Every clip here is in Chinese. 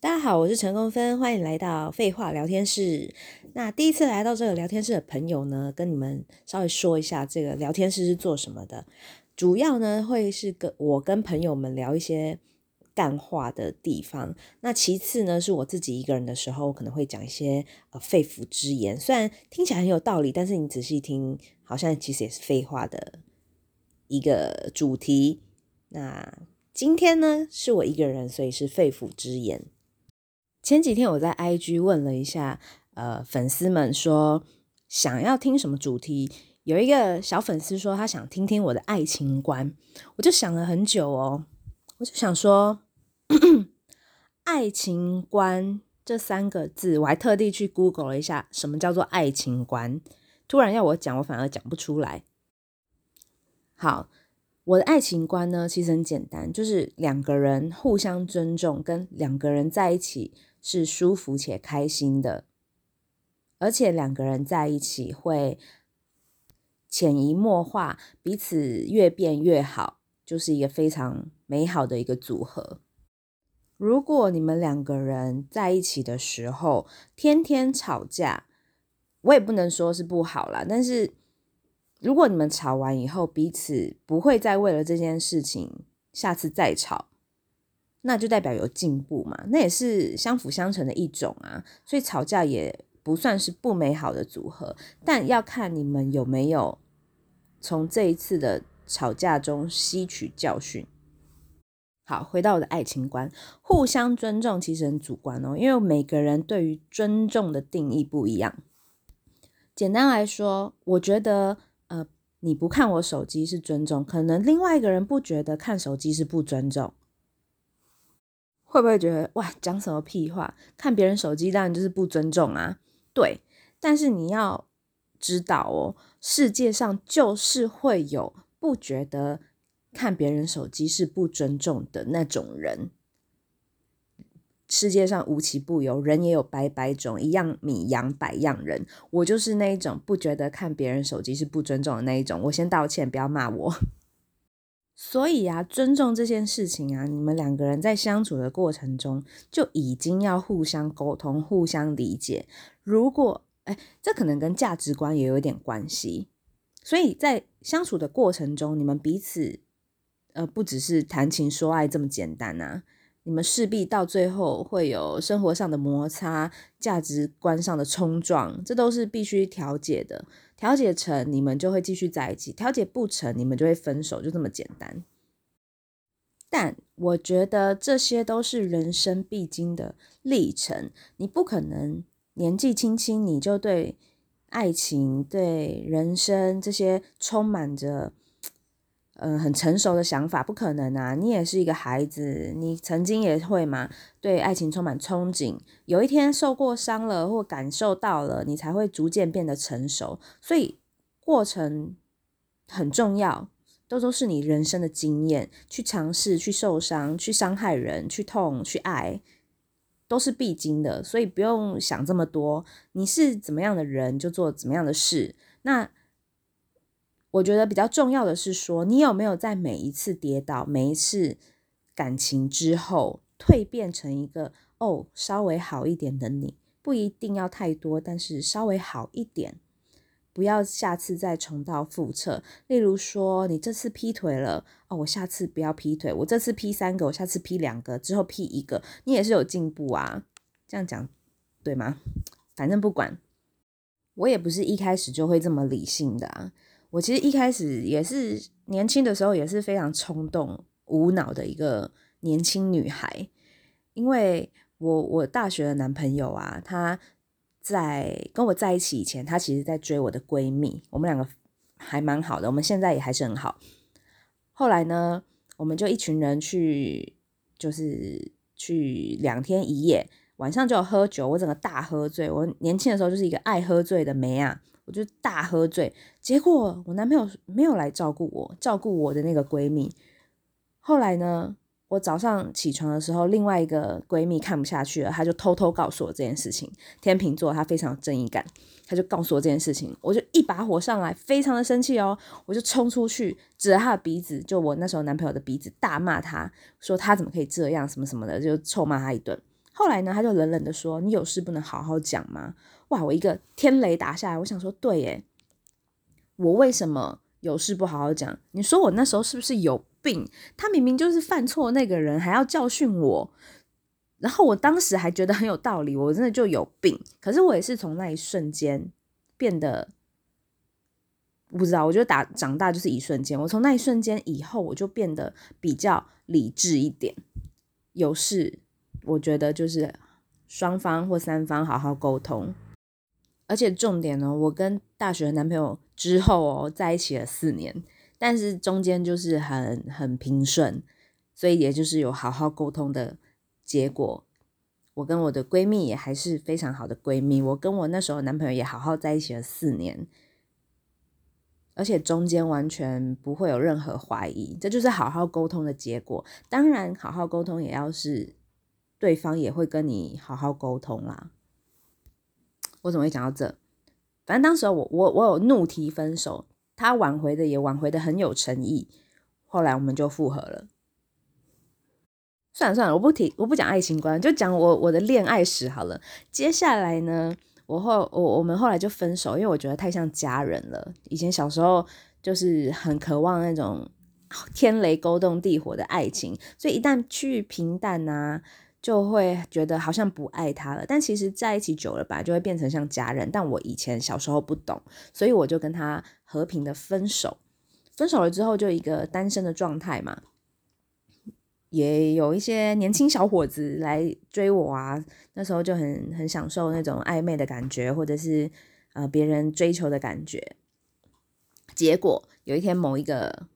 大家好，我是陈功芬，欢迎来到废话聊天室。那第一次来到这个聊天室的朋友呢，跟你们稍微说一下，这个聊天室是做什么的。主要呢会是跟我跟朋友们聊一些干话的地方。那其次呢，是我自己一个人的时候，可能会讲一些呃肺腑之言，虽然听起来很有道理，但是你仔细听，好像其实也是废话的一个主题。那今天呢，是我一个人，所以是肺腑之言。前几天我在 IG 问了一下，呃，粉丝们说想要听什么主题，有一个小粉丝说他想听听我的爱情观，我就想了很久哦，我就想说，爱情观这三个字，我还特地去 Google 了一下，什么叫做爱情观？突然要我讲，我反而讲不出来。好，我的爱情观呢，其实很简单，就是两个人互相尊重，跟两个人在一起。是舒服且开心的，而且两个人在一起会潜移默化，彼此越变越好，就是一个非常美好的一个组合。如果你们两个人在一起的时候天天吵架，我也不能说是不好啦，但是如果你们吵完以后，彼此不会再为了这件事情下次再吵。那就代表有进步嘛，那也是相辅相成的一种啊，所以吵架也不算是不美好的组合，但要看你们有没有从这一次的吵架中吸取教训。好，回到我的爱情观，互相尊重其实很主观哦，因为每个人对于尊重的定义不一样。简单来说，我觉得呃，你不看我手机是尊重，可能另外一个人不觉得看手机是不尊重。会不会觉得哇，讲什么屁话？看别人手机当然就是不尊重啊。对，但是你要知道哦，世界上就是会有不觉得看别人手机是不尊重的那种人。世界上无奇不有，人也有百百种，一样米养百样人。我就是那一种不觉得看别人手机是不尊重的那一种。我先道歉，不要骂我。所以啊，尊重这件事情啊，你们两个人在相处的过程中就已经要互相沟通、互相理解。如果哎，这可能跟价值观也有点关系。所以在相处的过程中，你们彼此呃，不只是谈情说爱这么简单啊。你们势必到最后会有生活上的摩擦、价值观上的冲撞，这都是必须调解的。调解成，你们就会继续在一起；调解不成，你们就会分手，就这么简单。但我觉得这些都是人生必经的历程，你不可能年纪轻轻你就对爱情、对人生这些充满着。嗯，很成熟的想法不可能啊！你也是一个孩子，你曾经也会嘛，对爱情充满憧憬。有一天受过伤了，或感受到了，你才会逐渐变得成熟。所以过程很重要，都都是你人生的经验，去尝试，去受伤，去伤害人，去痛，去爱，都是必经的。所以不用想这么多，你是怎么样的人，就做怎么样的事。那。我觉得比较重要的是说，你有没有在每一次跌倒、每一次感情之后蜕变成一个哦稍微好一点的你？不一定要太多，但是稍微好一点，不要下次再重蹈覆辙。例如说，你这次劈腿了，哦，我下次不要劈腿，我这次劈三个，我下次劈两个，之后劈一个，你也是有进步啊。这样讲对吗？反正不管，我也不是一开始就会这么理性的啊。我其实一开始也是年轻的时候也是非常冲动、无脑的一个年轻女孩，因为我我大学的男朋友啊，他在跟我在一起以前，他其实在追我的闺蜜，我们两个还蛮好的，我们现在也还是很好。后来呢，我们就一群人去，就是去两天一夜，晚上就喝酒，我整个大喝醉。我年轻的时候就是一个爱喝醉的妹啊。我就大喝醉，结果我男朋友没有来照顾我，照顾我的那个闺蜜。后来呢，我早上起床的时候，另外一个闺蜜看不下去了，她就偷偷告诉我这件事情。天秤座，她非常有正义感，她就告诉我这件事情，我就一把火上来，非常的生气哦，我就冲出去指着她的鼻子，就我那时候男朋友的鼻子，大骂他，说他怎么可以这样，什么什么的，就臭骂他一顿。后来呢，他就冷冷的说：“你有事不能好好讲吗？”哇，我一个天雷打下来，我想说，对耶，我为什么有事不好好讲？你说我那时候是不是有病？他明明就是犯错那个人，还要教训我。然后我当时还觉得很有道理，我真的就有病。可是我也是从那一瞬间变得。不知道，我觉得打长大就是一瞬间。我从那一瞬间以后，我就变得比较理智一点。有事，我觉得就是双方或三方好好沟通。而且重点呢，我跟大学男朋友之后哦，在一起了四年，但是中间就是很很平顺，所以也就是有好好沟通的结果。我跟我的闺蜜也还是非常好的闺蜜。我跟我那时候男朋友也好好在一起了四年。而且中间完全不会有任何怀疑，这就是好好沟通的结果。当然，好好沟通也要是对方也会跟你好好沟通啦。我怎么会讲到这？反正当时我我我有怒提分手，他挽回的也挽回的很有诚意，后来我们就复合了。算了算了，我不提，我不讲爱情观，就讲我我的恋爱史好了。接下来呢？我后我我们后来就分手，因为我觉得太像家人了。以前小时候就是很渴望那种 天雷勾动地火的爱情，所以一旦去平淡啊，就会觉得好像不爱他了。但其实在一起久了吧，就会变成像家人。但我以前小时候不懂，所以我就跟他和平的分手。分手了之后，就一个单身的状态嘛。也有一些年轻小伙子来追我啊，那时候就很很享受那种暧昧的感觉，或者是呃别人追求的感觉。结果有一天，某一个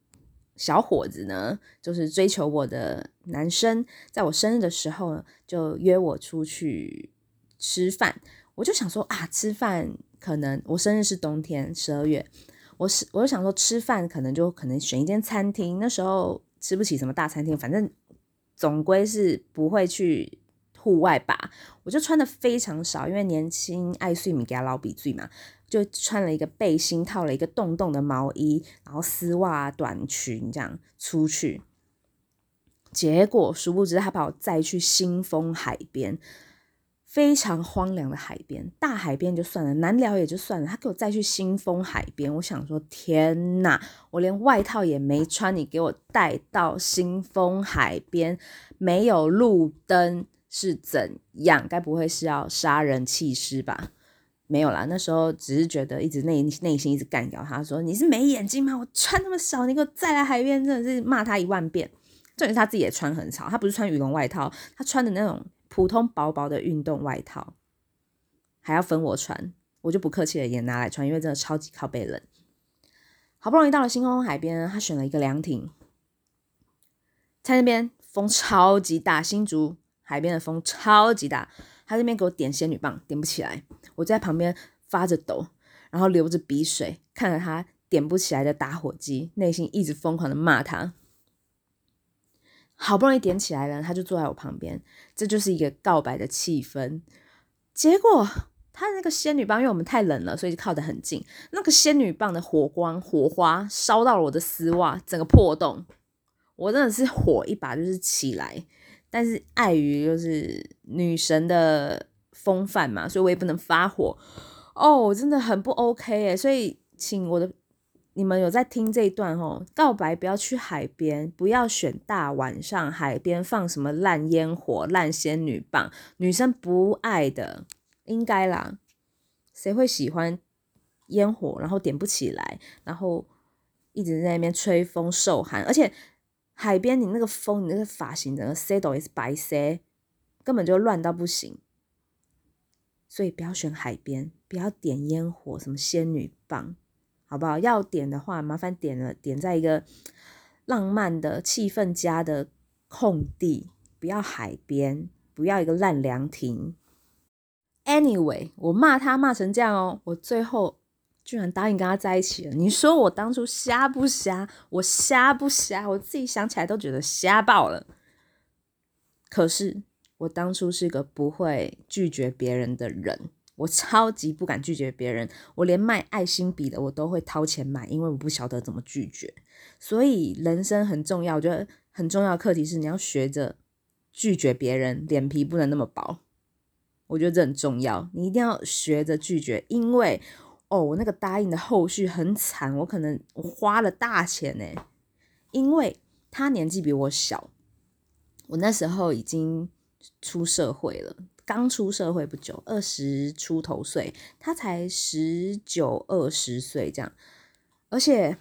小伙子呢，就是追求我的男生，在我生日的时候就约我出去吃饭。我就想说啊，吃饭可能我生日是冬天十二月，我是我就想说吃饭可能就可能选一间餐厅，那时候吃不起什么大餐厅，反正。总归是不会去户外吧，我就穿的非常少，因为年轻爱睡米给他老比醉嘛，就穿了一个背心，套了一个洞洞的毛衣，然后丝袜短裙这样出去。结果殊不知他把我载去新丰海边。非常荒凉的海边，大海边就算了，难聊也就算了。他给我载去新丰海边，我想说天哪，我连外套也没穿，你给我带到新丰海边，没有路灯是怎样？该不会是要杀人弃尸吧？没有啦，那时候只是觉得一直内内心一直干掉他，说你是没眼睛吗？我穿那么少，你给我再来海边，真的是骂他一万遍。重点是他自己也穿很少，他不是穿羽绒外套，他穿的那种。普通薄薄的运动外套，还要分我穿，我就不客气的也拿来穿，因为真的超级靠背冷。好不容易到了星空海边，他选了一个凉亭，在那边风超级大，新竹海边的风超级大，他这边给我点仙女棒，点不起来，我在旁边发着抖，然后流着鼻水，看着他点不起来的打火机，内心一直疯狂的骂他。好不容易点起来了，他就坐在我旁边，这就是一个告白的气氛。结果他的那个仙女棒，因为我们太冷了，所以就靠得很近。那个仙女棒的火光火花烧到了我的丝袜，整个破洞。我真的是火一把就是起来，但是碍于就是女神的风范嘛，所以我也不能发火。哦，真的很不 OK 哎，所以请我的。你们有在听这一段哦？告白不要去海边，不要选大晚上海边放什么烂烟火、烂仙女棒，女生不爱的，应该啦。谁会喜欢烟火，然后点不起来，然后一直在那边吹风受寒？而且海边你那个风，你那个发型整个 s e t 也是白 set，根本就乱到不行。所以不要选海边，不要点烟火，什么仙女棒。好不好？要点的话，麻烦点了点在一个浪漫的气氛佳的空地，不要海边，不要一个烂凉亭。Anyway，我骂他骂成这样哦，我最后居然答应跟他在一起了。你说我当初瞎不瞎？我瞎不瞎？我自己想起来都觉得瞎爆了。可是我当初是个不会拒绝别人的人。我超级不敢拒绝别人，我连卖爱心笔的我都会掏钱买，因为我不晓得怎么拒绝。所以人生很重要，我觉得很重要的课题是你要学着拒绝别人，脸皮不能那么薄。我觉得这很重要，你一定要学着拒绝，因为哦，我那个答应的后续很惨，我可能我花了大钱呢，因为他年纪比我小，我那时候已经出社会了，刚出社会不久，二十出头岁，他才十九二十岁这样，而且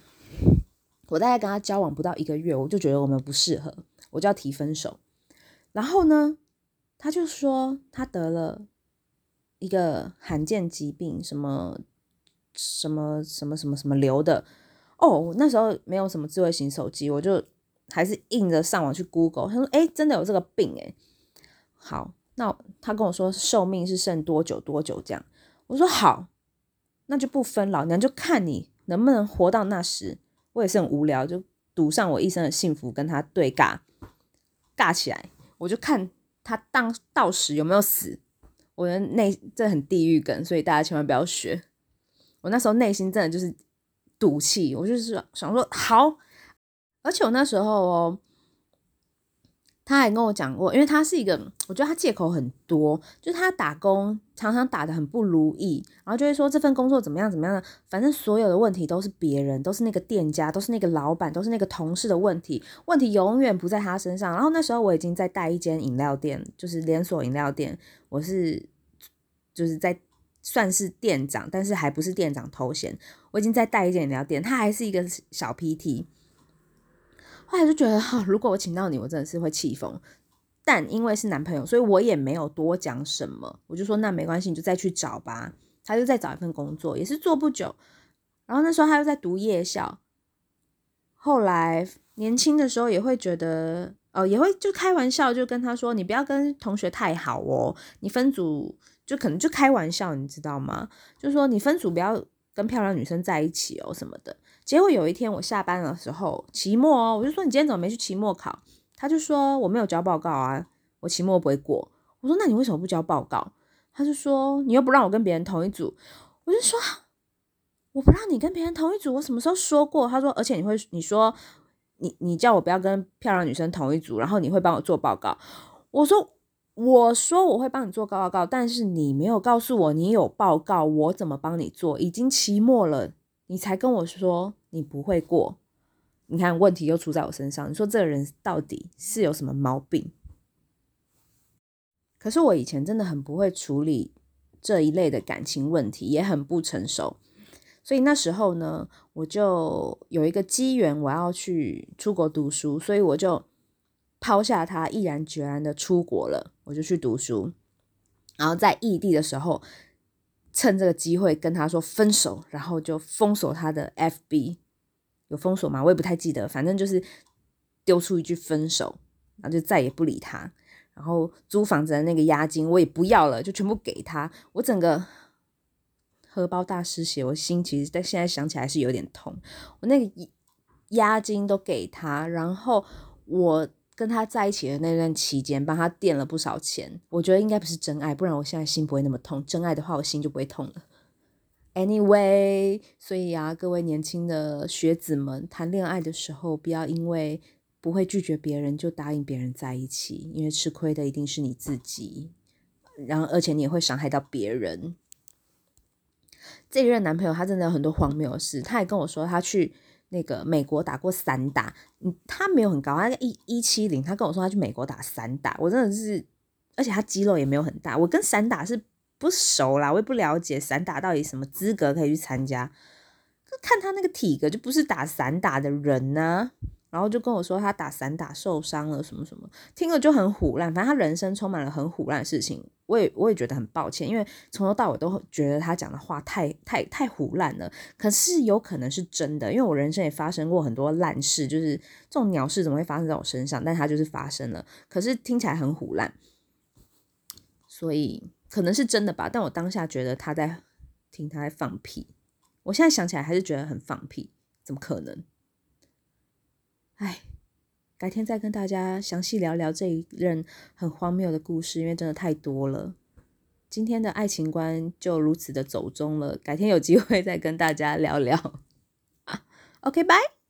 我大概跟他交往不到一个月，我就觉得我们不适合，我就要提分手，然后呢？他就说他得了一个罕见疾病，什么什么什么什么什么瘤的哦。那时候没有什么智慧型手机，我就还是硬着上网去 Google。他说：“哎，真的有这个病哎。”好，那他跟我说寿命是剩多久多久这样。我说好，那就不分老娘，就看你能不能活到那时。我也是很无聊，就赌上我一生的幸福跟他对尬，尬起来，我就看。他当到时有没有死？我的内这很地狱梗，所以大家千万不要学。我那时候内心真的就是赌气，我就是想说好，而且我那时候哦。他还跟我讲过，因为他是一个，我觉得他借口很多，就是他打工常常打的很不如意，然后就会说这份工作怎么样怎么样的，反正所有的问题都是别人，都是那个店家，都是那个老板，都是那个同事的问题，问题永远不在他身上。然后那时候我已经在带一间饮料店，就是连锁饮料店，我是就是在算是店长，但是还不是店长头衔，我已经在带一间饮料店，他还是一个小 PT。后来就觉得哈，如果我请到你，我真的是会气疯。但因为是男朋友，所以我也没有多讲什么。我就说那没关系，你就再去找吧。他就再找一份工作，也是做不久。然后那时候他又在读夜校。后来年轻的时候也会觉得，哦，也会就开玩笑，就跟他说：“你不要跟同学太好哦，你分组就可能就开玩笑，你知道吗？就说你分组不要跟漂亮女生在一起哦什么的。”结果有一天我下班的时候，期末哦，我就说你今天怎么没去期末考？他就说我没有交报告啊，我期末不会过。我说那你为什么不交报告？他就说你又不让我跟别人同一组。我就说我不让你跟别人同一组，我什么时候说过？他说而且你会你说你你叫我不要跟漂亮女生同一组，然后你会帮我做报告。我说我说我会帮你做报告，但是你没有告诉我你有报告，我怎么帮你做？已经期末了。你才跟我说你不会过，你看问题又出在我身上。你说这个人到底是有什么毛病？可是我以前真的很不会处理这一类的感情问题，也很不成熟。所以那时候呢，我就有一个机缘，我要去出国读书，所以我就抛下他，毅然决然的出国了。我就去读书，然后在异地的时候。趁这个机会跟他说分手，然后就封锁他的 FB，有封锁吗？我也不太记得，反正就是丢出一句分手，然后就再也不理他。然后租房子的那个押金我也不要了，就全部给他。我整个荷包大失血，我心其实在现在想起来是有点痛。我那个押金都给他，然后我。跟他在一起的那段期间，帮他垫了不少钱，我觉得应该不是真爱，不然我现在心不会那么痛。真爱的话，我心就不会痛了。Anyway，所以啊，各位年轻的学子们，谈恋爱的时候，不要因为不会拒绝别人就答应别人在一起，因为吃亏的一定是你自己，然后而且你也会伤害到别人。这一任男朋友他真的有很多荒谬的事，他也跟我说他去。那个美国打过散打，他没有很高，他一一七零。他跟我说他去美国打散打，我真的是，而且他肌肉也没有很大。我跟散打是不熟啦，我也不了解散打到底什么资格可以去参加。看他那个体格，就不是打散打的人呢。然后就跟我说他打散打受伤了什么什么，听了就很虎烂。反正他人生充满了很虎烂的事情，我也我也觉得很抱歉，因为从头到尾都觉得他讲的话太太太虎烂了。可是有可能是真的，因为我人生也发生过很多烂事，就是这种鸟事怎么会发生在我身上？但他就是发生了，可是听起来很虎烂，所以可能是真的吧。但我当下觉得他在听他在放屁，我现在想起来还是觉得很放屁，怎么可能？哎，改天再跟大家详细聊聊这一任很荒谬的故事，因为真的太多了。今天的爱情观就如此的走中了，改天有机会再跟大家聊聊 啊。OK，拜。